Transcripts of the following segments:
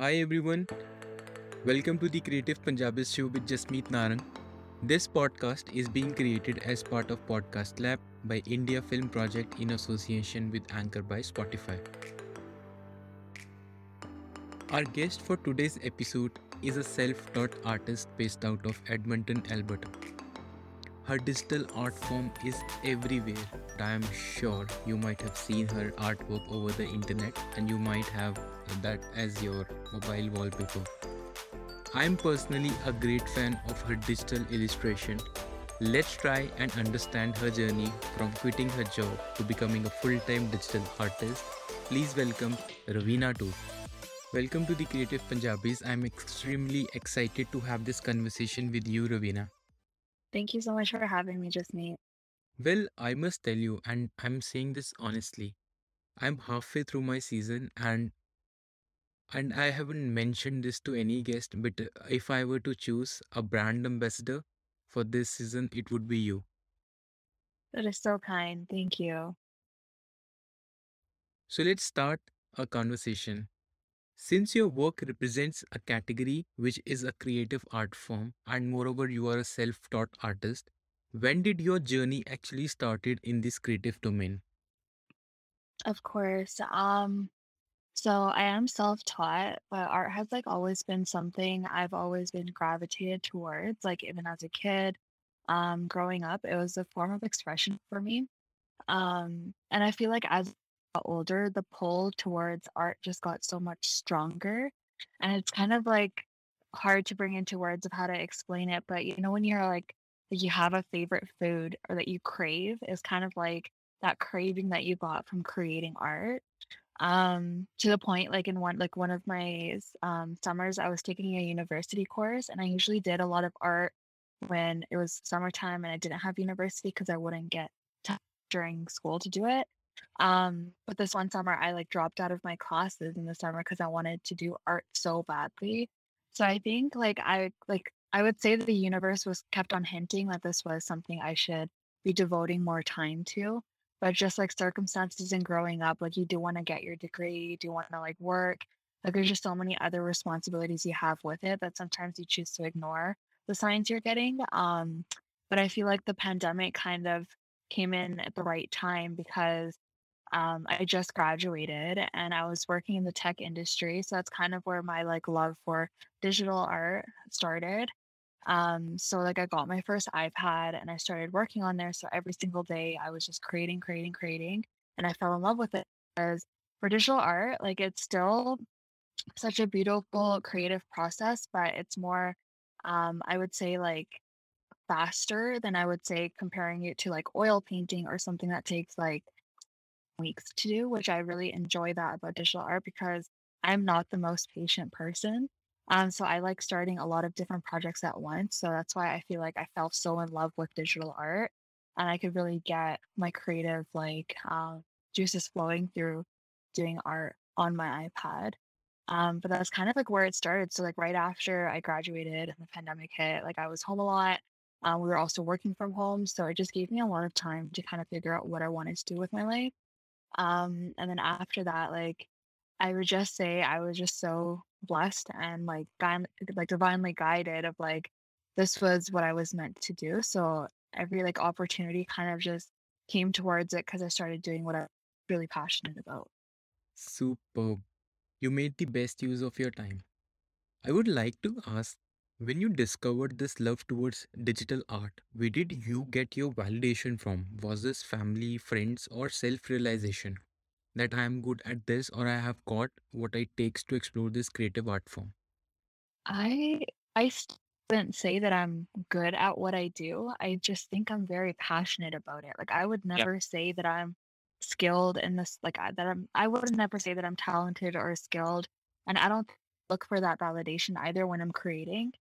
Hi everyone, welcome to the Creative Punjabis show with Jasmeet Narang. This podcast is being created as part of Podcast Lab by India Film Project in association with Anchor by Spotify. Our guest for today's episode is a self taught artist based out of Edmonton, Alberta. Her digital art form is everywhere. I am sure you might have seen her artwork over the internet and you might have that as your mobile wallpaper. I am personally a great fan of her digital illustration. Let's try and understand her journey from quitting her job to becoming a full time digital artist. Please welcome Ravina Toor. Welcome to the Creative Punjabis. I'm extremely excited to have this conversation with you, Ravina. Thank you so much for having me, Jasmeet. Well, I must tell you, and I'm saying this honestly, I'm halfway through my season and and I haven't mentioned this to any guest, but if I were to choose a brand ambassador for this season, it would be you. That is so kind. Thank you. So let's start a conversation. Since your work represents a category which is a creative art form, and moreover, you are a self taught artist, when did your journey actually started in this creative domain? Of course. Um, so I am self-taught, but art has like always been something I've always been gravitated towards, like even as a kid, um, growing up, it was a form of expression for me. Um, and I feel like as I got older, the pull towards art just got so much stronger. And it's kind of like hard to bring into words of how to explain it. But you know, when you're like, like you have a favorite food or that you crave, is kind of like that craving that you got from creating art. Um, to the point, like in one like one of my um, summers, I was taking a university course, and I usually did a lot of art when it was summertime and I didn't have university because I wouldn't get time during school to do it. Um, but this one summer, I like dropped out of my classes in the summer because I wanted to do art so badly. So I think like I like I would say that the universe was kept on hinting that this was something I should be devoting more time to. But just like circumstances and growing up, like you do want to get your degree, you do want to like work. Like there's just so many other responsibilities you have with it that sometimes you choose to ignore the signs you're getting. Um, but I feel like the pandemic kind of came in at the right time because um, I just graduated and I was working in the tech industry. So that's kind of where my like love for digital art started. Um, so like I got my first iPad and I started working on there. So every single day I was just creating, creating, creating, and I fell in love with it because for digital art, like it's still such a beautiful creative process, but it's more, um, I would say like faster than I would say comparing it to like oil painting or something that takes like weeks to do, which I really enjoy that about digital art because I'm not the most patient person. Um, so I like starting a lot of different projects at once. So that's why I feel like I fell so in love with digital art and I could really get my creative like um, juices flowing through doing art on my iPad. Um, but that's kind of like where it started. So like right after I graduated and the pandemic hit, like I was home a lot. Um, we were also working from home, so it just gave me a lot of time to kind of figure out what I wanted to do with my life. Um, and then after that, like I would just say I was just so blessed and like guide, like divinely guided of like this was what I was meant to do. So every like opportunity kind of just came towards it because I started doing what I'm really passionate about. Superb. You made the best use of your time. I would like to ask when you discovered this love towards digital art, where did you get your validation from? Was this family, friends, or self realization that I am good at this or I have got what it takes to explore this creative art form? I I wouldn't say that I'm good at what I do. I just think I'm very passionate about it. Like I would never say that I'm skilled in this like I, that I'm I would never say that I'm talented or skilled and I don't look for that validation either when I'm creating.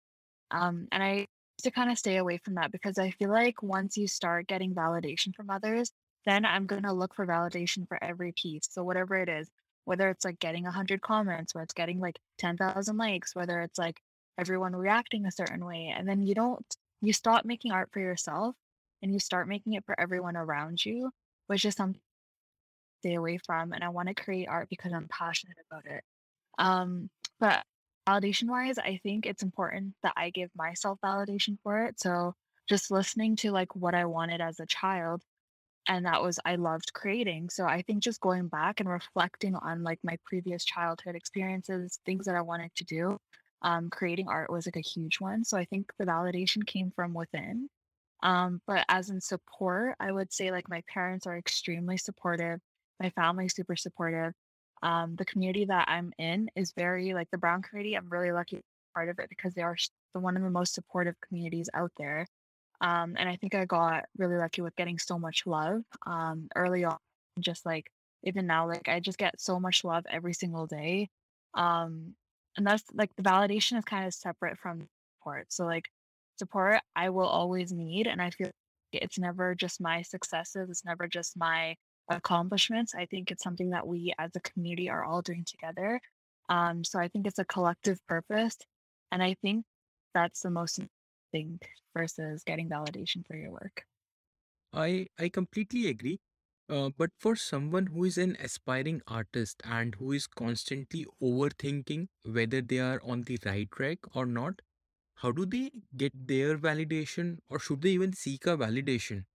Um and I used to kind of stay away from that because I feel like once you start getting validation from others, then I'm going to look for validation for every piece. So whatever it is, whether it's like getting 100 comments, where it's getting like 10,000 likes, whether it's like everyone reacting a certain way. And then you don't, you stop making art for yourself and you start making it for everyone around you, which is something stay away from. And I want to create art because I'm passionate about it. Um, But validation wise, I think it's important that I give myself validation for it. So just listening to like what I wanted as a child and that was I loved creating. So I think just going back and reflecting on like my previous childhood experiences, things that I wanted to do, um, creating art was like a huge one. So I think the validation came from within. Um, but as in support, I would say like my parents are extremely supportive. My family's super supportive. Um, the community that I'm in is very like the Brown community. I'm really lucky part of it because they are the one of the most supportive communities out there. Um, and I think I got really lucky with getting so much love um, early on. Just like even now, like I just get so much love every single day. Um, and that's like the validation is kind of separate from support. So like support, I will always need, and I feel like it's never just my successes. It's never just my accomplishments. I think it's something that we as a community are all doing together. Um, so I think it's a collective purpose, and I think that's the most thing versus getting validation for your work. I I completely agree. Uh, but for someone who is an aspiring artist and who is constantly overthinking whether they are on the right track or not, how do they get their validation or should they even seek a validation?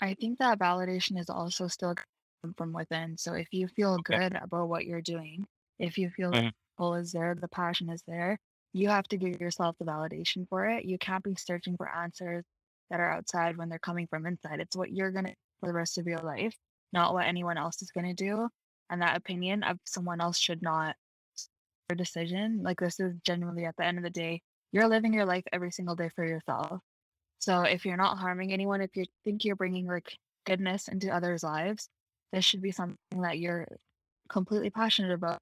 I think that validation is also still come from within. So if you feel Okay. good about what you're doing, if you feel the Mhm. pull is there, the passion is there, you have to give yourself the validation for it. You can't be searching for answers that are outside when they're coming from inside. It's what you're gonna for the rest of your life, not what anyone else is gonna do. And that opinion of someone else should not your decision. Like this is genuinely at the end of the day, you're living your life every single day for yourself. So if you're not harming anyone, if you think you're bringing like goodness into others' lives, this should be something that you're completely passionate about.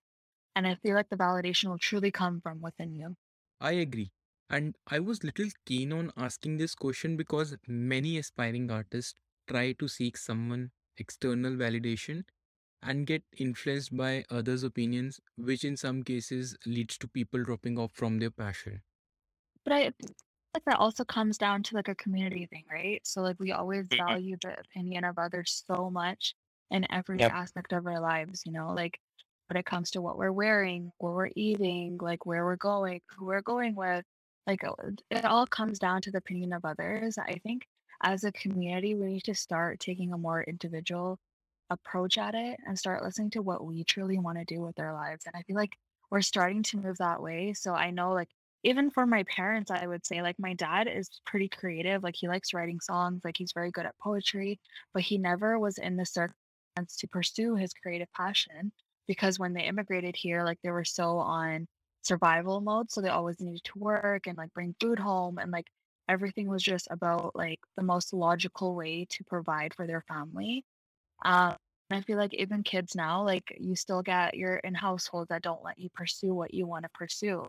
And I feel like the validation will truly come from within you. I agree. And I was little keen on asking this question because many aspiring artists try to seek someone external validation and get influenced by others' opinions, which in some cases leads to people dropping off from their passion. But I like that also comes down to like a community thing, right? So like we always value the opinion of others so much in every Yep. aspect of our lives, you know, like when it comes to what we're wearing, what we're eating, like where we're going, who we're going with, like uh, it all comes down to the opinion of others. I think as a community, we need to start taking a more individual approach at it and start listening to what we truly want to do with our lives. And I feel like we're starting to move that way. So I know like even for my parents, I would say like my dad is pretty creative. Like he likes writing songs, like he's very good at poetry, but he never was in the circumstance to pursue his creative passion because when they immigrated here, like they were so on survival mode. So they always needed to work and like bring food home and like everything was just about like the most logical way to provide for their family. Um, and I feel like even kids now, like you still get you're in households that don't let you pursue what you want to pursue.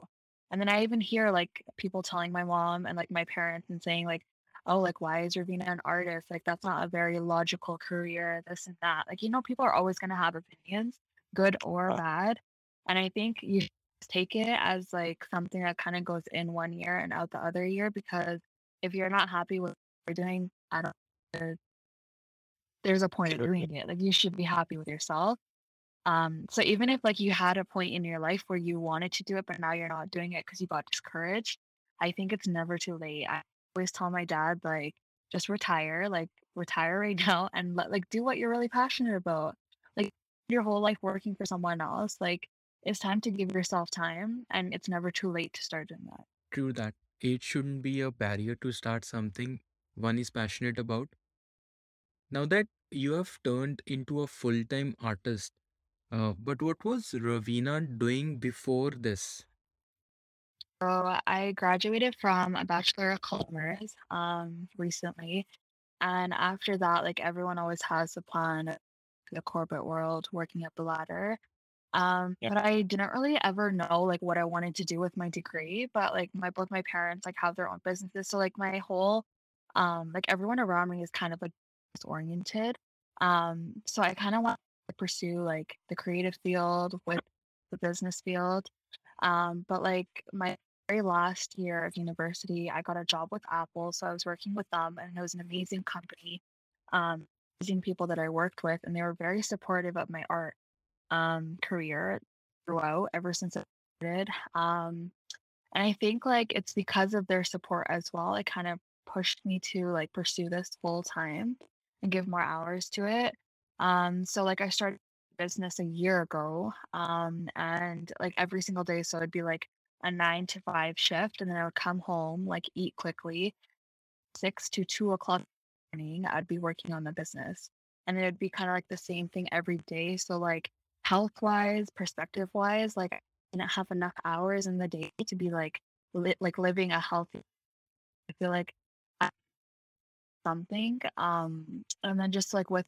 And then I even hear like people telling my mom and like my parents and saying like, oh, like why is Ravina an artist? Like that's not a very logical career, this and that. Like, you know, people are always gonna have opinions, good or Uh, bad. And I think you take it as like something that kind of goes in one year and out the other year because if you're not happy with what you're doing, I don't there's a point of doing it. Like you should be happy with yourself. Um, so even if like you had a point in your life where you wanted to do it, but now you're not doing it because you got discouraged, I think it's never too late. I always tell my dad like just retire, like retire right now and let like do what you're really passionate about. Your whole life working for someone else, like it's time to give yourself time and it's never too late to start doing that. True that age shouldn't be a barrier to start something one is passionate about. Now that you have turned into a full time artist, uh, but what was Ravina doing before this? So I graduated from a Bachelor of Commerce um recently And after that, like everyone always has a plan the corporate world, working up the ladder. Um, Yep. but I didn't really ever know like what I wanted to do with my degree. But like my both my parents like have their own businesses. So like my whole um like everyone around me is kind of like oriented. Um, so I kind of want to pursue like the creative field with the business field. Um, but like my very last year of university, I got a job with Apple. So I was working with them and it was an amazing company, um, amazing people that I worked with, and they were very supportive of my art um, career throughout ever since I started. Um, and I think like it's because of their support as well. It kind of pushed me to like pursue this full time and give more hours to it. Um, so like I started business a year ago, um, and like every single day, so it'd be like a nine to five shift, and then I would come home, like eat quickly, six to two o'clock morning, I'd be working on the business. And it would be kind of like the same thing every day. So like health wise, perspective wise, like I didn't have enough hours in the day to be like li- like living a healthy. I feel like I- something. Um, and then just like with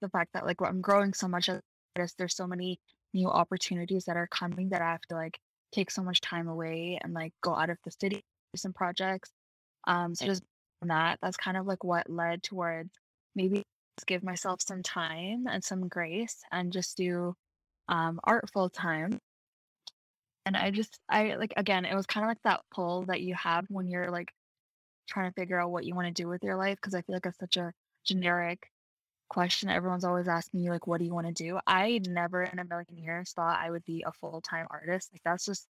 the fact that like I'm growing so much as there's so many new opportunities that are coming that I have to like take so much time away and like go out of the city do some projects. Um, so just that that's kind of like what led towards maybe give myself some time and some grace and just do um art full time. And I just I like again, it was kind of like that pull that you have when you're like trying to figure out what you want to do with your life because I feel like it's such a generic question. Everyone's always asking you like, "What do you want to do?" I never in a million years thought I would be a full time artist. Like that's just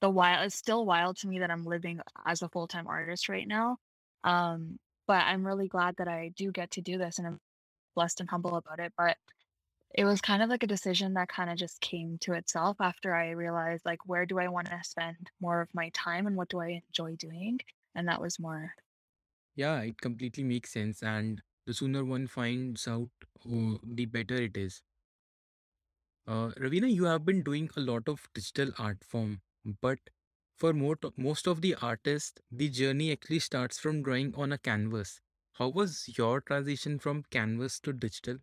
the wild. It's still wild to me that I'm living as a full time artist right now. Um, but I'm really glad that I do get to do this, and I'm blessed and humble about it. But it was kind of like a decision that kind of just came to itself after I realized like where do I want to spend more of my time and what do I enjoy doing? And that was more Yeah, it completely makes sense. And the sooner one finds out, oh, the better it is. Uh, Ravina, you have been doing a lot of digital art form, but for most of the artists, the journey actually starts from drawing on a canvas. How was your transition from canvas to digital?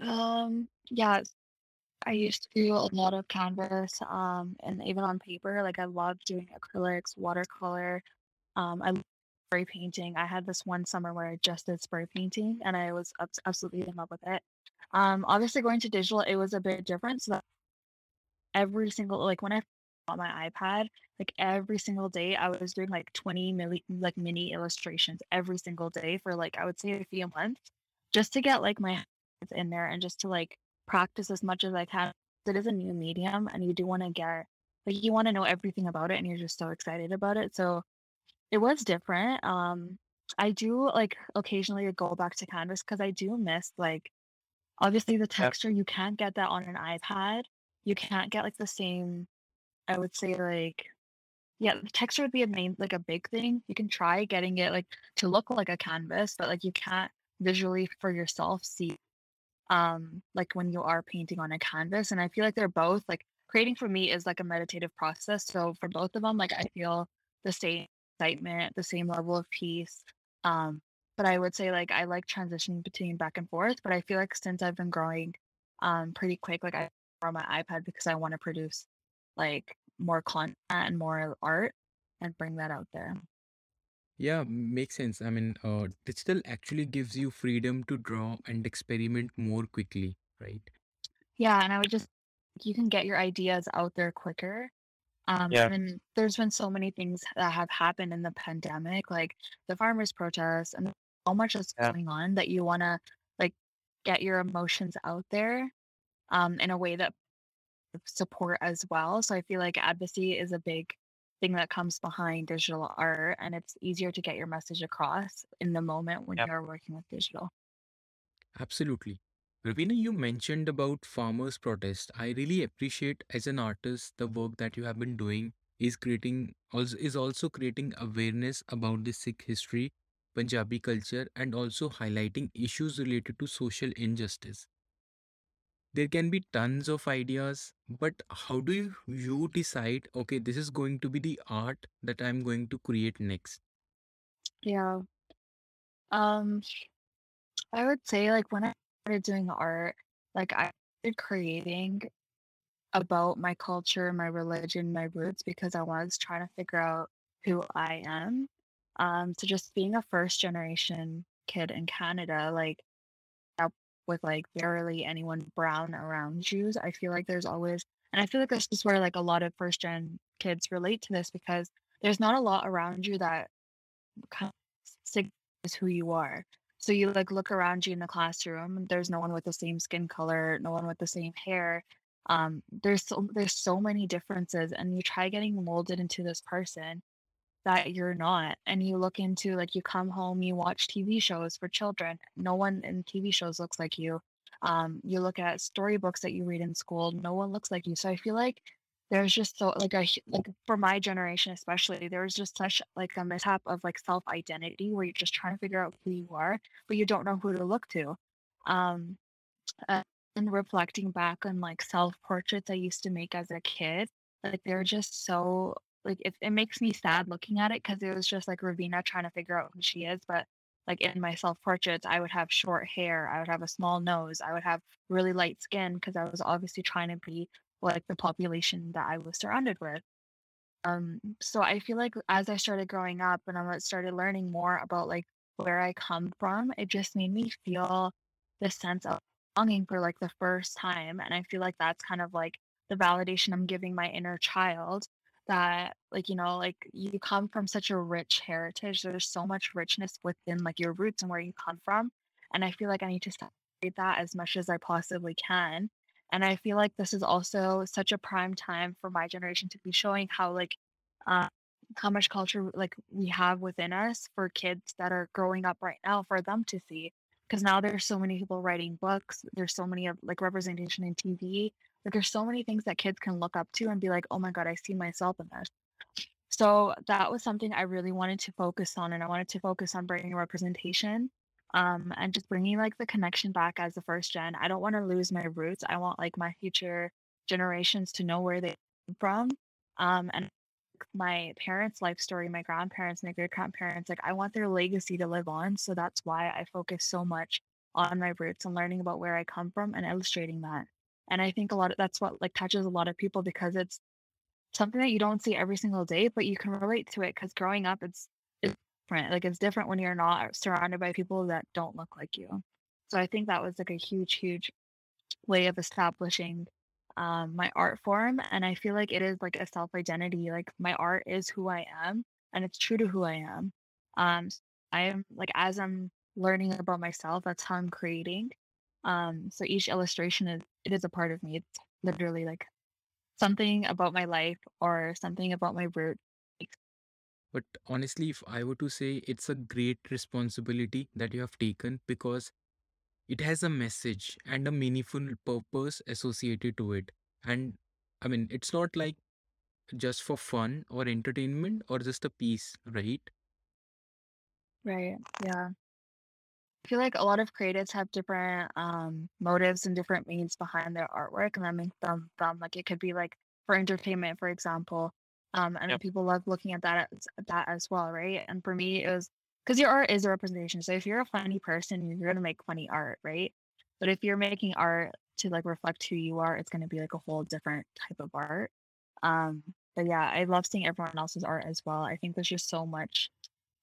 um yeah I used to do a lot of canvas, um, and even on paper. Like I love doing acrylics, watercolor. Um, I love spray painting. I had this one summer where I just did spray painting, and I was abs- absolutely in love with it. Um, obviously, going to digital, it was a bit different. So every single like when I got my iPad, like every single day, I was doing like 20 milli like mini illustrations every single day for like I would say a few months, just to get like my hands in there and just to like practice as much as I can. It is a new medium, and you do want to get like you want to know everything about it, and you're just so excited about it. So it was different. Um, I do like occasionally go back to Canvas because I do miss like obviously the texture. You can't get that on an iPad. You can't get like the same. I would say like yeah, the texture would be a main like a big thing. You can try getting it like to look like a canvas, but like you can't visually for yourself see um like when you are painting on a canvas. And I feel like they're both like creating for me is like a meditative process. So for both of them, like I feel the same excitement, the same level of peace. Um, but I would say like I like transitioning between back and forth. But I feel like since I've been growing um pretty quick, like I on my iPad because I want to produce like more content and more art and bring that out there. Yeah, makes sense. I mean, uh, digital actually gives you freedom to draw and experiment more quickly, right? Yeah, and I would just you can get your ideas out there quicker. Um, Yeah. and there's been so many things that have happened in the pandemic, like the farmers' protests, and so much that's Yeah. going on that you want to like get your emotions out there um, in a way that support as well. So I feel like advocacy is a big thing that comes behind digital art, and it's easier to get your message across in the moment when Yep. you're working with digital. Absolutely. Ravina, you mentioned about farmers' protest. I really appreciate as an artist the work that you have been doing is creating also is also creating awareness about the Sikh history, Punjabi culture, and also highlighting issues related to social injustice. There can be tons of ideas, but how do you, you decide, okay, this is going to be the art that I'm going to create next? Yeah. Um, I would say like when I started doing art, like I started creating about my culture, my religion, my roots because I was trying to figure out who I am. Um, so just being a first generation kid in Canada, like with like barely anyone brown around you, I feel like there's always, and I feel like this is where like a lot of first gen kids relate to this because there's not a lot around you that kind of signifies who you are. So you like look around you in the classroom, there's no one with the same skin color, no one with the same hair. um, there's so there's so many differences, and you try getting molded into this person that you're not, and you look into like you come home, you watch TV shows for children. No one in TV shows looks like you. Um, you look at storybooks that you read in school. No one looks like you. So I feel like there's just so like a like for my generation especially, there's just such like a mishap of like self identity where you're just trying to figure out who you are, but you don't know who to look to. Um, uh, and reflecting back on like self portraits I used to make as a kid, like they're just so like it, it makes me sad looking at it because it was just like Ravina trying to figure out who she is. But like in my self portraits, I would have short hair, I would have a small nose, I would have really light skin because I was obviously trying to be like the population that I was surrounded with. Um, so I feel like as I started growing up and I started learning more about like where I come from, it just made me feel this sense of longing for like the first time. And I feel like that's kind of like the validation I'm giving my inner child that like, you know, like you come from such a rich heritage. There's so much richness within like your roots and where you come from. And I feel like I need to celebrate that as much as I possibly can. And I feel like this is also such a prime time for my generation to be showing how like uh, how much culture like we have within us for kids that are growing up right now for them to see because now there's so many people writing books there's so many of like representation in tv like there's so many things that kids can look up to and be like oh my god i see myself in this so that was something i really wanted to focus on and i wanted to focus on bringing representation um, and just bringing like the connection back as the first gen i don't want to lose my roots i want like my future generations to know where they come from um, and my parents' life story, my grandparents, my great grandparents, like I want their legacy to live on. So that's why I focus so much on my roots and learning about where I come from and illustrating that. And I think a lot of that's what like touches a lot of people because it's something that you don't see every single day, but you can relate to it because growing up it's it's different. Like it's different when you're not surrounded by people that don't look like you. So I think that was like a huge, huge way of establishing um, my art form. And I feel like it is like a self identity. Like my art is who I am and it's true to who I am. Um, I am like, as I'm learning about myself, that's how I'm creating. Um, so each illustration is, it is a part of me. It's literally like something about my life or something about my root. But honestly, if I were to say, it's a great responsibility that you have taken because it has a message and a meaningful purpose associated to it. And I mean, it's not like just for fun or entertainment or just a piece, right? Right. Yeah. I feel like a lot of creatives have different um motives and different means behind their artwork, and that makes them them like it could be like for entertainment, for example. Um, and Yep. people love looking at that as, that as well, right? And for me, it was because your art is a representation. So if you're a funny person, you're gonna make funny art, right? But if you're making art to like reflect who you are, it's gonna be like a whole different type of art. Um, but yeah, I love seeing everyone else's art as well. I think there's just so much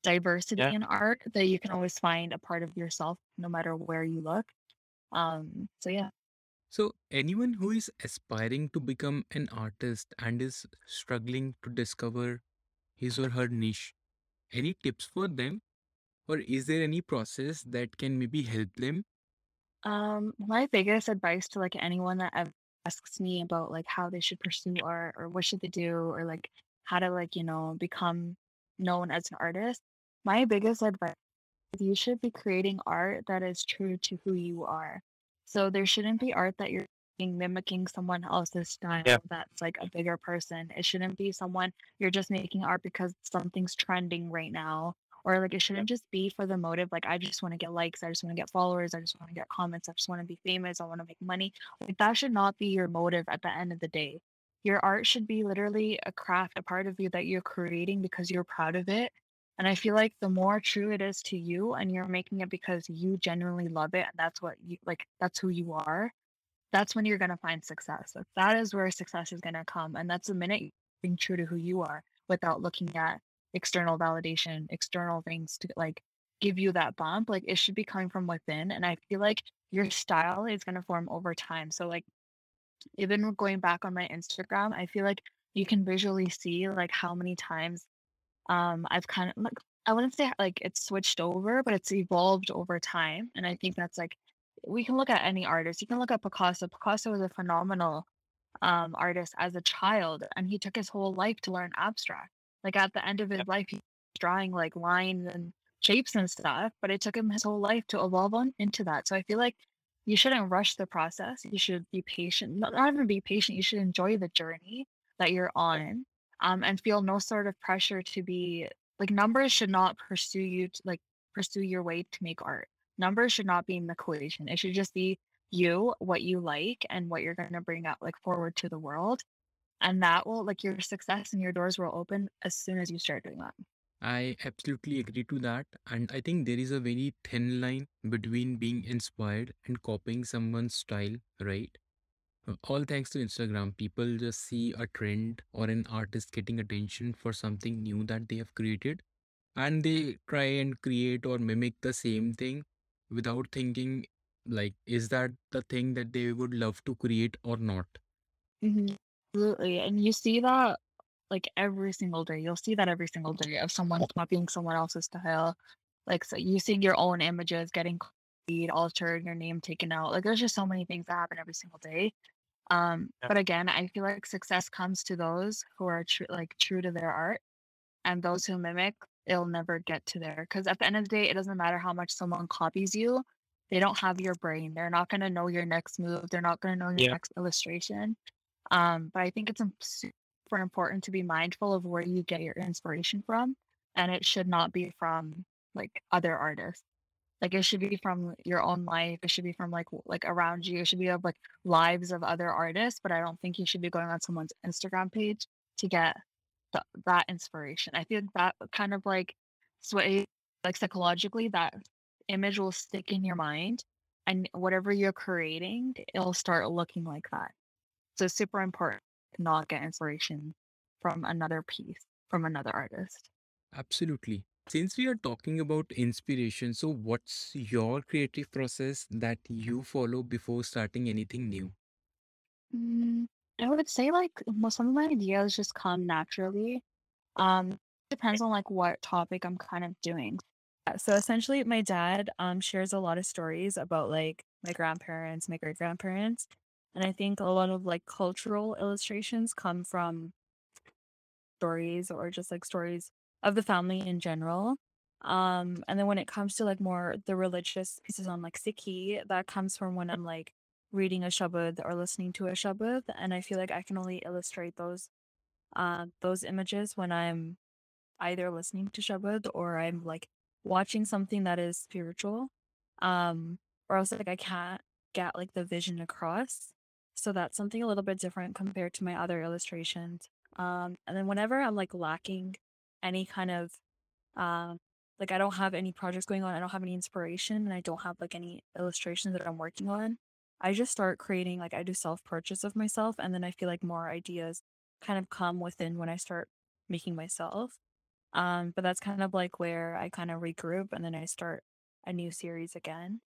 diversity Yeah. in art that you can always find a part of yourself no matter where you look. Um, so yeah. So, anyone who is aspiring to become an artist and is struggling to discover his or her niche, any tips for them? Or is there any process that can maybe help them? Um, my biggest advice to like anyone that ev- asks me about like how they should pursue art or what should they do or like how to like, you know, become known as an artist, my biggest advice is you should be creating art that is true to who you are. So there shouldn't be art that you're making mimicking someone else's Yeah. style that's like a bigger person. It shouldn't be someone you're just making art because something's trending right now. Or like it shouldn't just be for the motive, like I just want to get likes, I just want to get followers, I just want to get comments, I just want to be famous, I want to make money. Like that should not be your motive at the end of the day. Your art should be literally a craft, a part of you that you're creating because you're proud of it and I feel like the more true it is to you and you're making it because you genuinely love it and that's what you like, that's who you are, that's when you're going to find success. Like, that is where success is going to come. And that's the minute being true to who you are without looking at external validation, external things to like give you that bump. Like, it should be coming from within. And I feel like your style is going to form over time. So, like, even going back on my Instagram, I feel like you can visually see like how many times um, I've kind of like I wouldn't say like it's switched over, but it's evolved over time. And I think that's like we can look at any artist. You can look at Picasso. Picasso was a phenomenal um, artist as a child, and he took his whole life to learn abstract. Like at the end of his Yep. life, he was drawing like lines and shapes and stuff, but it took him his whole life to evolve on into that. So I feel like you shouldn't rush the process. You should be patient. Not, not even be patient. You should enjoy the journey that you're on, um, and feel no sort of pressure to be like numbers should not pursue you to like pursue your way to make art. Numbers should not be in the equation. It should just be you, what you like, and what you're gonna bring out like forward to the world. And that will like your success and your doors will open as soon as you start doing that. I absolutely agree to that. And I think there is a very thin line between being inspired and copying someone's style, right? Uh, All thanks to Instagram, people just see a trend or an artist getting attention for something new that they have created, and they try and create or mimic the same thing without thinking, like, is that the thing that they would love to create or not? Mhm. Absolutely. And you see that like every single day. You'll see that every single day of someone copying someone else's style. Like so you seeing your own images getting copied, altered, your name taken out. Like there's just so many things that happen every single day. Um, Yeah. but again, I feel like success comes to those who are true like true to their art and those who mimic, it'll never get to there. Because at the end of the day, it doesn't matter how much someone copies you. They don't have your brain. They're not gonna know your next move. They're not gonna know your Yeah. next illustration. Um, but I think it's super important to be mindful of where you get your inspiration from, and it should not be from like other artists. Like it should be from your own life. It should be from like like around you. It should be of like lives of other artists. But I don't think you should be going on someone's Instagram page to get th- that inspiration. I think that kind of like sway like psychologically that image will stick in your mind, and whatever you're creating, it'll start looking like that. So super important to not get inspiration from another piece, from another artist. Absolutely. Since we are talking about inspiration, so what's your creative process that you follow before starting anything new? Mm, I would say like most some of my ideas just come naturally. Um, depends on like what topic I'm kind of doing. So essentially, my dad um shares a lot of stories about like my grandparents, my great grandparents, and I think a lot of like cultural illustrations come from stories or just like stories of the family in general. Um, and then when it comes to like more the religious pieces on like Sikhi, that comes from when I'm like reading a shabad or listening to a shabad, and I feel like I can only illustrate those uh those images when I'm either listening to shabad or I'm like watching something that is spiritual. Um, or else like I can't get like the vision across. So that's something a little bit different compared to my other illustrations. Um, and then whenever I'm like lacking any kind of um like I don't have any projects going on, I don't have any inspiration, and I don't have like any illustrations that I'm working on, I just start creating like I do self purchase of myself, and then I feel like more ideas kind of come within when I start making myself. Um, but that's kind of like where I kind of regroup and then I start a new series again.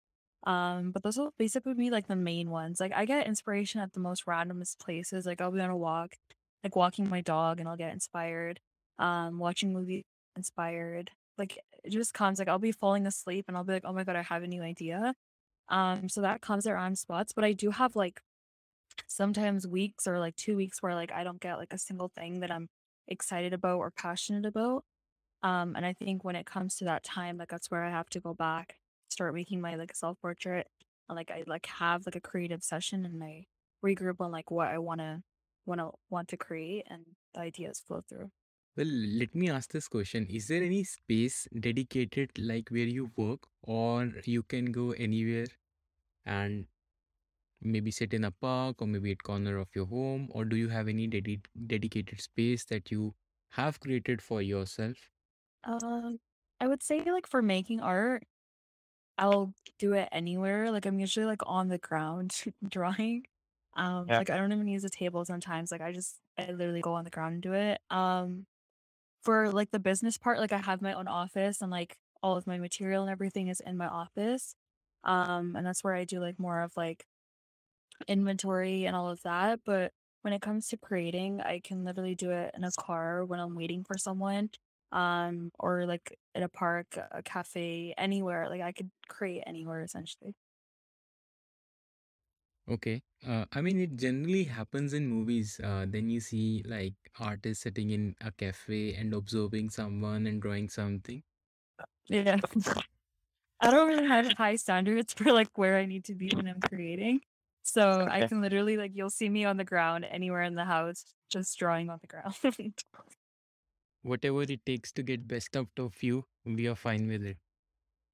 Um, but those will basically be like the main ones. Like I get inspiration at the most randomest places. Like I'll be on a walk, like walking my dog and I'll get inspired. Um, watching movie inspired. Like it just comes like I'll be falling asleep and I'll be like, oh my god, I have a new idea. Um, so that comes random spots. But I do have like sometimes weeks or like two weeks where like I don't get like a single thing that I'm excited about or passionate about. Um, and I think when it comes to that time, like that's where I have to go back, start making my like self portrait, and like I like have like a creative session, and I regroup on like what I wanna wanna want to create, and the ideas flow through. Well, let me ask this question. Is there any space dedicated like where you work or you can go anywhere and maybe sit in a park or maybe at corner of your home or do you have any dedi- dedicated space that you have created for yourself? Um, I would say like for making art, I'll do it anywhere. Like I'm usually like on the ground drawing. Um, Yeah. like I don't even use a table sometimes. Like I just I literally go on the ground and do it. Um, for like the business part, like I have my own office and like all of my material and everything is in my office. Um, and that's where I do like more of like inventory and all of that. But when it comes to creating, I can literally do it in a car when I'm waiting for someone, um, or like in a park, a cafe, anywhere. Like I could create anywhere essentially. Okay. Uh, I mean, it generally happens in movies. Uh, then you see like artists sitting in a cafe and observing someone and drawing something. Yeah. I don't really have high standards for like where I need to be when I'm creating. So I Okay. can literally like you'll see me on the ground anywhere in the house just drawing on the ground. Whatever it takes to get best out of you, we are fine with it.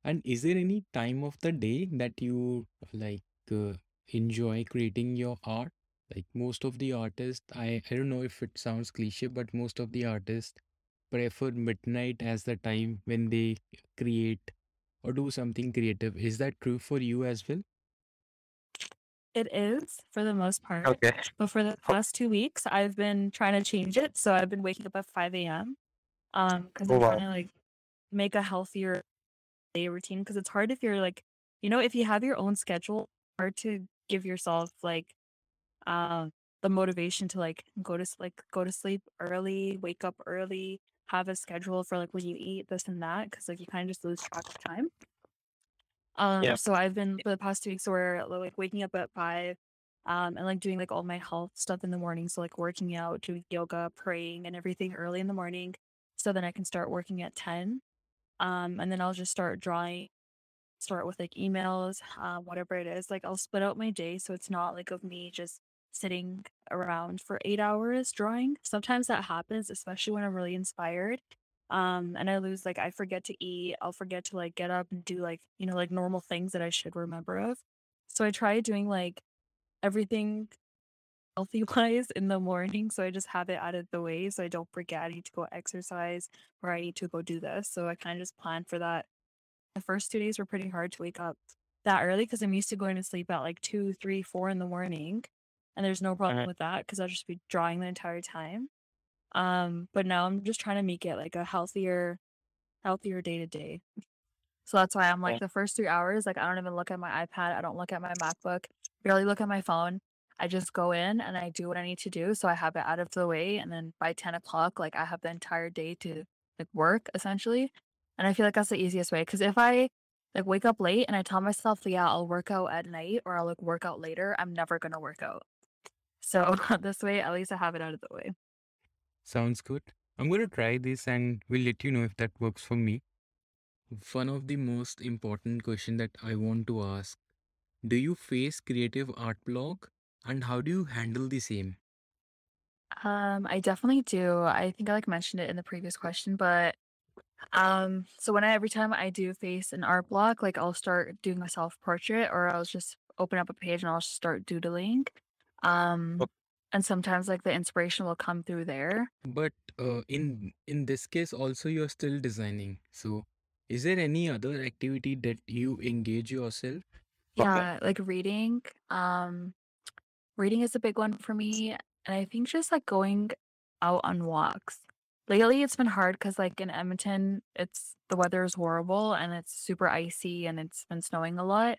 And is there any time of the day that you like uh, enjoy creating your art? Like most of the artists, I, I don't know if it sounds cliche, but most of the artists prefer midnight as the time when they create or do something creative. Is that true for you as well? It is for the most part. Okay. But for the past two weeks, I've been trying to change it. So I've been waking up at 5 a.m. Um, because Oh I'm trying wow. to like make a healthier day routine. Because it's hard if you're like, you know, if you have your own schedule, hard to give yourself like um the motivation to like go to s- like go to sleep early, wake up early, have a schedule for like when you eat this and that. Because like you kind of just lose track of time. Um, Yeah. so I've been for the past two weeks where like waking up at five, um, and like doing like all my health stuff in the morning. So like working out, doing yoga, praying, and everything early in the morning. So then I can start working at 10. Um, and then I'll just start drawing, start with like emails, uh, whatever it is. Like I'll split out my day so it's not like of me just sitting around for eight hours drawing. Sometimes that happens, especially when I'm really inspired. Um, and I lose like I forget to eat. I'll forget to like get up and do like, you know, like normal things that I should remember of. So I try doing like everything healthy wise in the morning. So I just have it out of the way so I don't forget I need to go exercise or I need to go do this. So I kind of just plan for that. The first two days were pretty hard to wake up that early because I'm used to going to sleep at like two, three, four in the morning. And there's no problem Mhm. with that because I'll just be drawing the entire time. Um, but now I'm just trying to make it like a healthier, healthier day to day. So that's why I'm like Okay. the first three hours, like I don't even look at my iPad. I don't look at my MacBook, barely look at my phone. I just go in and I do what I need to do. So I have it out of the way. And then by 10 o'clock, like I have the entire day to like work essentially. And I feel like that's the easiest way. Cause if I like wake up late and I tell myself, yeah, I'll work out at night or I'll like work out later, I'm never gonna work out. So this way, at least I have it out of the way. Sounds good. I'm going to try this and we'll let you know if that works for me. One of the most important question that I want to ask, do you face creative art block and how do you handle the same? Um, I definitely do. I think I like mentioned it in the previous question, but Um, so when I every time I do face an art block, like I'll start doing a self portrait or I'll just open up a page and I'll start doodling. Um, O- and sometimes like the inspiration will come through there. But uh, in in this case also you're still designing. So is there any other activity that you engage yourself? Okay. Yeah, like reading. Um, reading is a big one for me. And I think just like going out on walks. Lately, it's been hard because like in Edmonton, it's the weather is horrible and it's super icy and it's been snowing a lot.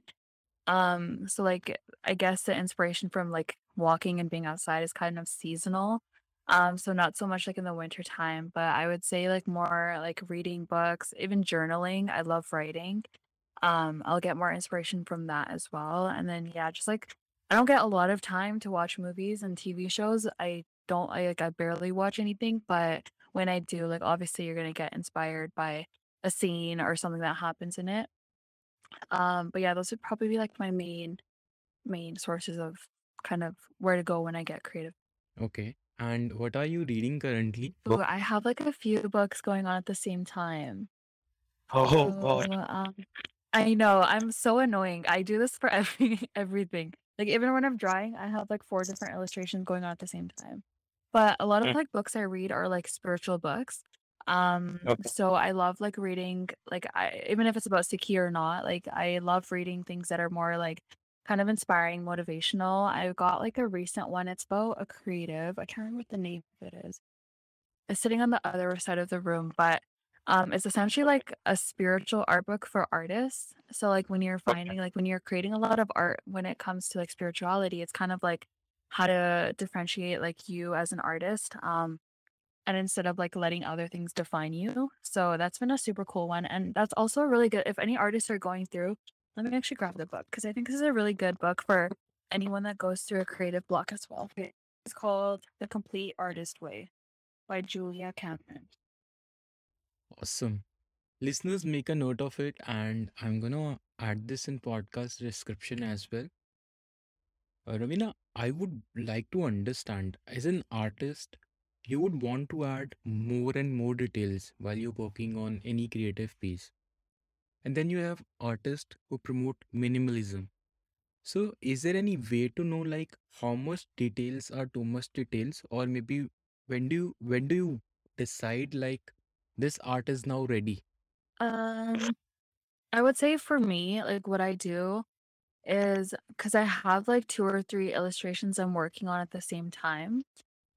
Um, so like I guess the inspiration from like walking and being outside is kind of seasonal. Um, so not so much like in the winter time, but I would say like more like reading books, even journaling. I love writing. Um, I'll get more inspiration from that as well. And then yeah, just like I don't get a lot of time to watch movies and TV shows. I don't I like I barely watch anything, but when I do, like obviously you're gonna get inspired by a scene or something that happens in it. Um, but yeah, those would probably be like my main main sources of kind of where to go when I get creative. Okay. And what are you reading currently? Ooh, I have like a few books going on at the same time. Oh So God. um I know I'm so annoying. I do this for every everything. Like even when I'm drawing, I have like four different illustrations going on at the same time. But a lot of Mm, like books I read are like spiritual books. Um, Okay. so I love like reading like I even if it's about Sikhi or not, like I love reading things that are more like kind of inspiring, motivational. I've got like a recent one. It's about a creative. I can't remember what the name of it is. It's sitting on the other side of the room, but um, it's essentially like a spiritual art book for artists. So like when you're finding like when you're creating a lot of art when it comes to like spirituality, it's kind of like how to differentiate like you as an artist. Um, and instead of like letting other things define you. So that's been a super cool one. And that's also really good if any artists are going through, let me actually grab the book because I think this is a really good book for anyone that goes through a creative block as well. It's called The Complete Artist Way by Julia Cameron. Awesome. Listeners, make a note of it, and I'm gonna add this in podcast description as well. Uh, Ravina, I would like to understand as an artist, you would want to add more and more details while you're working on any creative piece. And then you have artists who promote minimalism. So, is there any way to know like how much details are too much details, or maybe when do you when do you decide like this art is now ready? Um, I would say for me, like what I do is because I have like two or three illustrations I'm working on at the same time.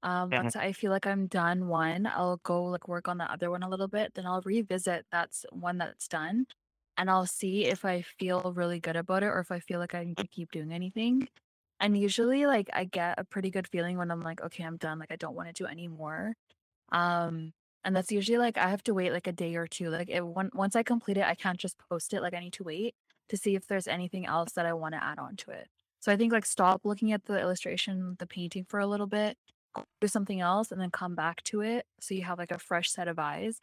Um, Mhm. once I feel like I'm done one, I'll go like work on the other one a little bit, then I'll revisit that's one that's done, and I'll see if I feel really good about it or if I feel like I need to keep doing anything. And usually, like I get a pretty good feeling when I'm like, okay, I'm done. Like I don't want to do any more. Um, and that's usually like I have to wait like a day or two. Like it one once I complete it, I can't just post it. Like I need to wait to see if there's anything else that I want to add on to it. So I think like stop looking at the illustration, the painting for a little bit, do something else, and then come back to it so you have like a fresh set of eyes.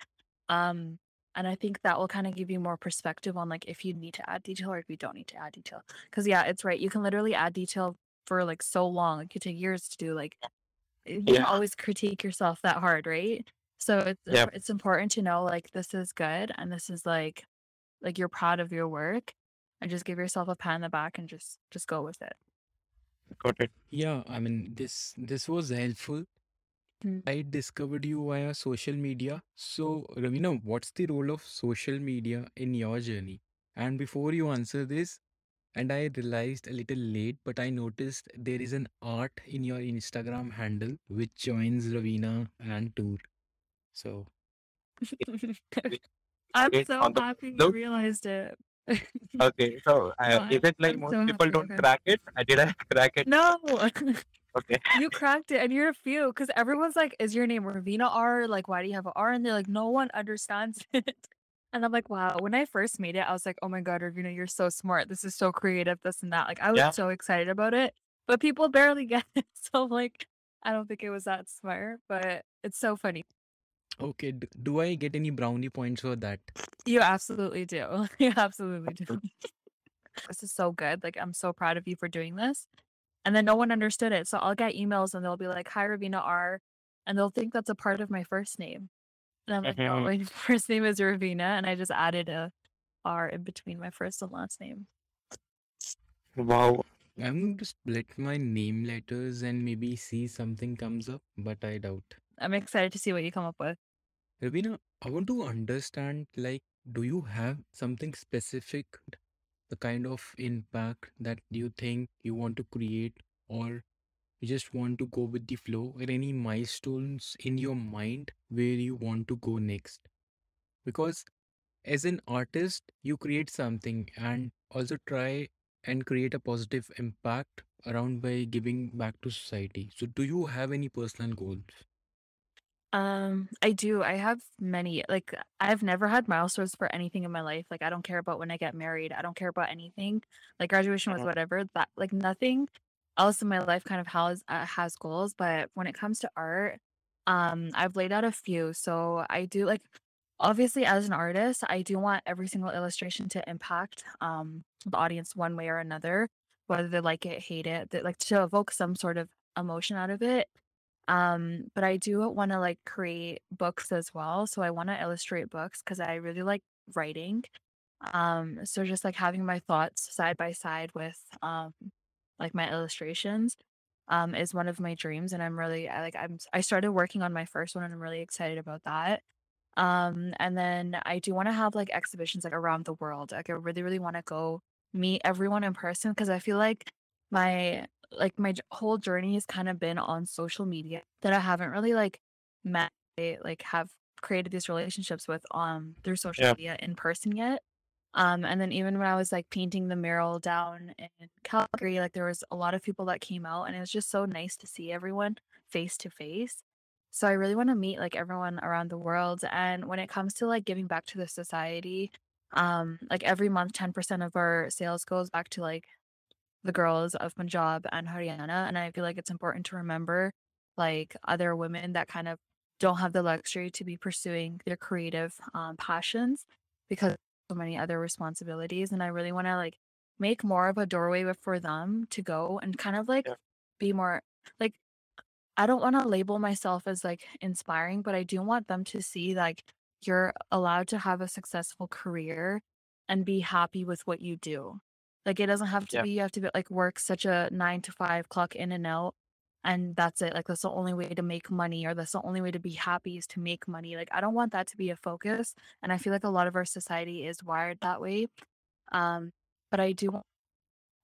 Um, and I think that will kind of give you more perspective on like if you need to add detail or if you don't need to add detail. Because yeah, it's right. You can literally add detail for like so long. It could take years to do. Like you can always critique yourself that hard, right? So it's Yeah. it's important to know like this is good and this is like like you're proud of your work and just give yourself a pat on the back and just just go with it. Got it. Yeah, I mean this this was helpful. Mm. I discovered you via social media. So, Ravina, what's the role of social media in your journey? And before you answer this, and I realized a little late, but I noticed there is an art in your Instagram handle which joins Ravina and Toor. So, I'm so happy you realized it. Okay, so uh, No, is I, it like I'm most so people happy don't crack it? Uh, Did I crack it? No, Okay. you cracked it, and you're a few because everyone's like, "Is your name Ravina R? Like, why do you have an R?" And they're like, "No one understands it." And I'm like, "Wow!" When I first made it, I was like, "Oh my god, Ravina, you're so smart. This is so creative. This and that." Like, I was Yeah. so excited about it, but people barely get it. So like, I don't think it was that smart, but it's so funny. Okay, d- do I get any brownie points for that? You absolutely do. You absolutely do. This is so good. Like, I'm so proud of you for doing this. And then no one understood it. So I'll get emails and they'll be like, Hi, Ravina R. And they'll think that's a part of my first name. And I'm like, No, Mhm. my first name is Ravina. And I just added a R in between my first and last name. Wow. I'm going to split my name letters and maybe see something comes up, but I doubt. I'm excited to see what you come up with. Ravina, I want to understand like, do you have something specific, the kind of impact that you think you want to create, or you just want to go with the flow, or any milestones in your mind where you want to go next? Because as an artist, you create something and also try and create a positive impact around by giving back to society. So, do you have any personal goals? Um, I do. I have many. Like, I've never had milestones for anything in my life. Like, I don't care about when I get married. I don't care about anything. Like, graduation was Mhm. whatever. That like nothing else in my life kind of has uh, has goals. But when it comes to art, um, I've laid out a few. So I do like obviously as an artist, I do want every single illustration to impact um the audience one way or another, whether they like it, hate it, that like to evoke some sort of emotion out of it. Um, but I do want to like create books as well. So I want to illustrate books because I really like writing. Um, so just like having my thoughts side by side with um like my illustrations um is one of my dreams and I'm really I like I'm I started working on my first one and I'm really excited about that. Um, and then I do want to have like exhibitions like around the world. Like I really, really want to go meet everyone in person because I feel like my like my whole journey has kind of been on social media that I haven't really like met like have created these relationships with um through social Yeah. media in person yet. Um, and then even when I was like painting the mural down in Calgary, like there was a lot of people that came out and it was just so nice to see everyone face to face. So I really want to meet like everyone around the world. And when it comes to like giving back to the society, um, like every month, 10% of our sales goes back to like the girls of Punjab and Haryana. And I feel like it's important to remember like other women that kind of don't have the luxury to be pursuing their creative um, passions because so many other responsibilities. And I really want to like make more of a doorway for them to go and kind of like Yeah. be more like I don't want to label myself as like inspiring, but I do want them to see like you're allowed to have a successful career and be happy with what you do. Like it doesn't have to Yeah. be you have to be like work such a nine to five clock in and out and that's it. Like that's the only way to make money or that's the only way to be happy is to make money. Like I don't want that to be a focus. And I feel like a lot of our society is wired that way. Um, but I do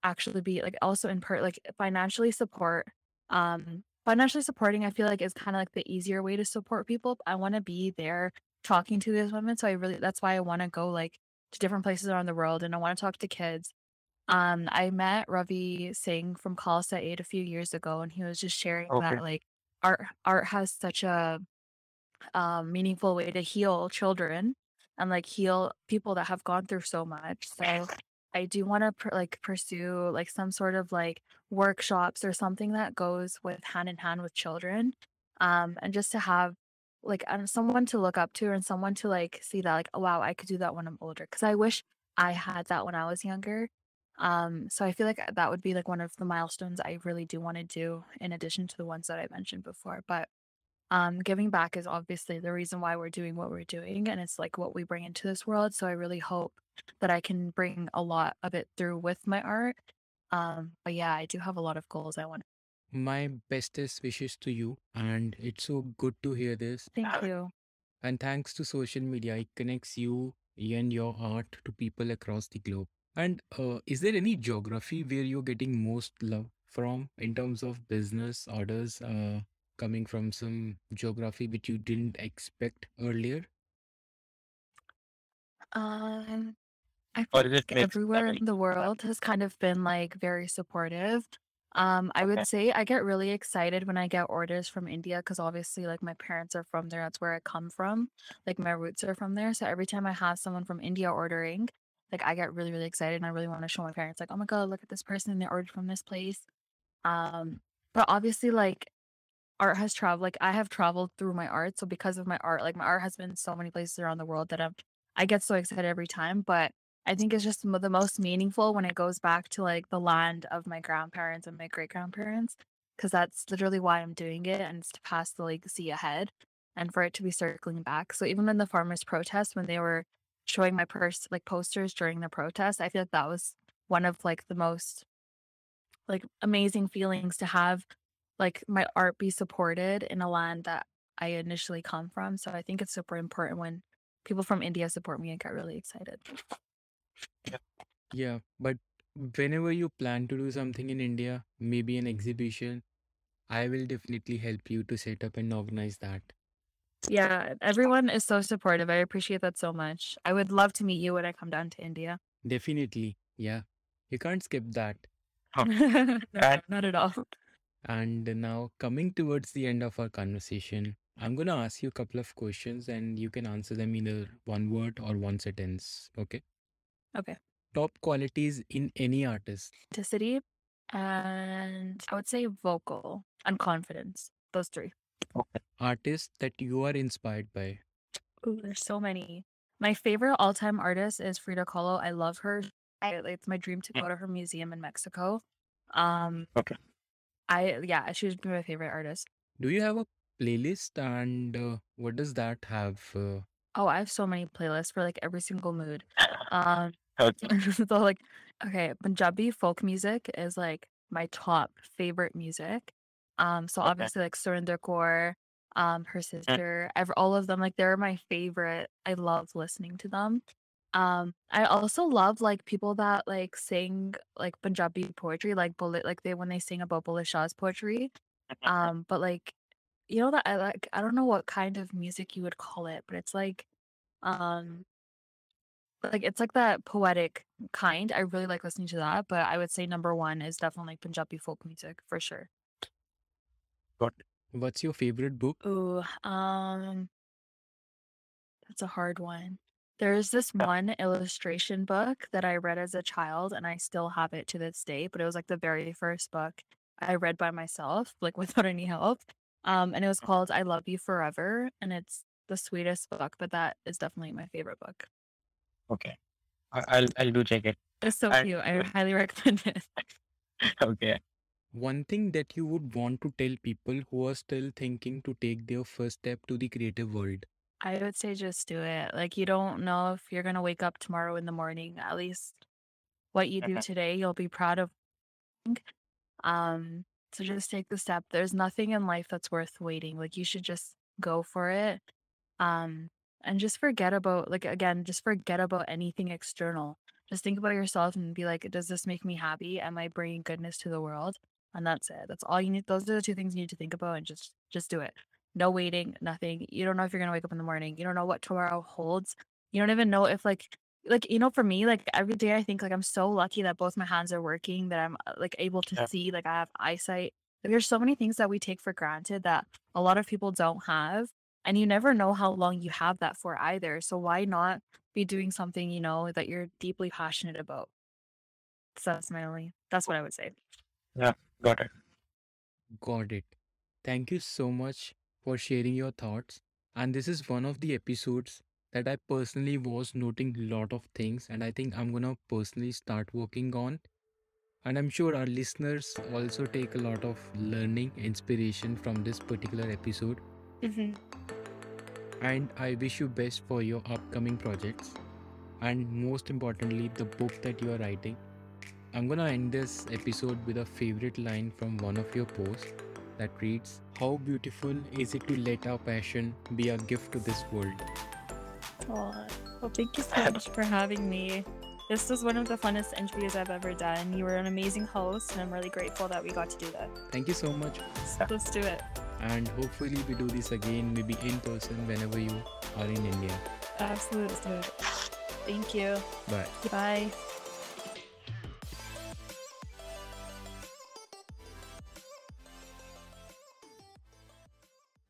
actually be like also in part like financially support um financially supporting i feel like is kind of like the easier way to support people i want to be there talking to these women so i really that's why i want to go like to different places around the world and i want to talk to kids um i met ravi singh from khalsa aid a few years ago and he was just sharing Okay. that like art art has such a um, meaningful way to heal children and like heal people that have gone through so much. So I do want to pr- like pursue like some sort of like workshops or something that goes with hand in hand with children, um, and just to have like um, someone to look up to and someone to like see that like oh wow I could do that when I'm older because I wish I had that when I was younger. Um, so I feel like that would be like one of the milestones I really do want to do in addition to the ones that I mentioned before. But um, giving back is obviously the reason why we're doing what we're doing, and it's like what we bring into this world. So I really hope that I can bring a lot of it through with my art. Um, but yeah, I do have a lot of goals I want. My bestest wishes to you, and it's so good to hear this. Thank you. And thanks to social media, it connects you and your art to people across the globe. And uh, is there any geography where you're getting most love from in terms of business orders uh, coming from some geography which you didn't expect earlier? Um, I Or is it mixed? I everywhere mean, in the world has kind of been like very supportive. Um, I okay. would say I get really excited when I get orders from India because obviously, like, my parents are from there. That's where I come from. Like, my roots are from there. So every time I have someone from India ordering, like, I get really, really excited and I really want to show my parents, like, oh my God, look at this person. They ordered from this place. Um, but obviously, like, art has traveled like I have traveled through my art. So because of my art, like my art has been so many places around the world that I'm I get so excited every time. But I think it's just the most meaningful when it goes back to like the land of my grandparents and my great grandparents. Cause that's literally why I'm doing it and it's to pass the legacy ahead and for it to be circling back. So even in the farmers protest when they were showing my purse like posters during the protest, I feel like that was one of like the most like amazing feelings to have like my art be supported in a land that I initially come from. So I think it's super important when people from India support me. I get really excited. Yeah, but whenever you plan to do something in India, maybe an exhibition, I will definitely help you to set up and organize that. Yeah, everyone is so supportive. I appreciate that so much. I would love to meet you when I come down to India. Definitely. Yeah. You can't skip that. No, and not at all. And now, coming towards the end of our conversation, I'm going to ask you a couple of questions and you can answer them either one word or one sentence. Okay. Okay. Top qualities in any artist. Authenticity and I would say vocal and confidence. Those three. Okay. Artist that you are inspired by. Ooh, there's so many. My favorite all-time artist is Frida Kahlo. I love her. I, it's my dream to Mm, go to her museum in Mexico. Um, Okay. I yeah, she be my favorite artist. Do you have a playlist and uh, what does that have? Uh, Oh, I have so many playlists for like every single mood. Um, Okay. so like, okay, Punjabi folk music is like my top favorite music. Um, so Okay. obviously like Surinder Kaur, um, her Mm, sister, ever all of them, like they're my favorite. I love listening to them. Um, I also love like people that like sing like Punjabi poetry, like Bulleh, like they when they sing about Bulleh Shah's poetry. mhm, Um, but like you know that I like I don't know what kind of music you would call it, but it's like um like it's like that poetic kind. I really like listening to that, but I would say number one is definitely Punjabi folk music for sure. Got it. what's your favorite book? Ooh, um, that's a hard one. There's this Yeah. one illustration book that I read as a child, and I still have it to this day, but it was like the very first book I read by myself, like without any help. Um, and it was called I Love You Forever, and it's the sweetest book, but that is definitely my favorite book. Okay. I- I'll I'll do check it. It's so And cute. I highly recommend it. okay. One thing that you would want to tell people who are still thinking to take their first step to the creative world. I would say just do it. Like you don't know if you're gonna wake up tomorrow in the morning. At least what you do today, you'll be proud of. Um, so just take the step. There's nothing in life that's worth waiting. Like you should just go for it. Um, and just forget about like again, just forget about anything external. Just think about yourself and be like, does this make me happy? Am I bringing goodness to the world? And that's it. That's all you need. Those are the two things you need to think about and just just do it. No waiting, nothing. You don't know if you're gonna wake up in the morning. You don't know what tomorrow holds. You don't even know if like like you know for me like every day I think like I'm so lucky that both my hands are working that I'm uh, like able to Yeah. see like I have eyesight. Like, there's so many things that we take for granted that a lot of people don't have and you never know how long you have that for either. So why not be doing something you know that you're deeply passionate about? So that's my only that's what I would say. Got it. Got it. Thank you so much for sharing your thoughts. And this is one of the episodes that I personally was noting a lot of things, and I think I'm gonna personally start working on. And I'm sure our listeners also take a lot of learning inspiration from this particular episode. Mm-hmm. And I wish you best for your upcoming projects. And most importantly, the book that you are writing. I'm gonna end this episode with a favorite line from one of your posts that reads How beautiful is it to let our passion be a gift to this world? Oh, well, thank you so much for having me. This was one of the funnest interviews I've ever done. You were an amazing host, and I'm really grateful that we got to do that. Thank you so much. Yeah. Let's do it. And hopefully, we do this again, maybe in person whenever you are in India. Absolutely. Let's do it. Thank you. Bye. Bye.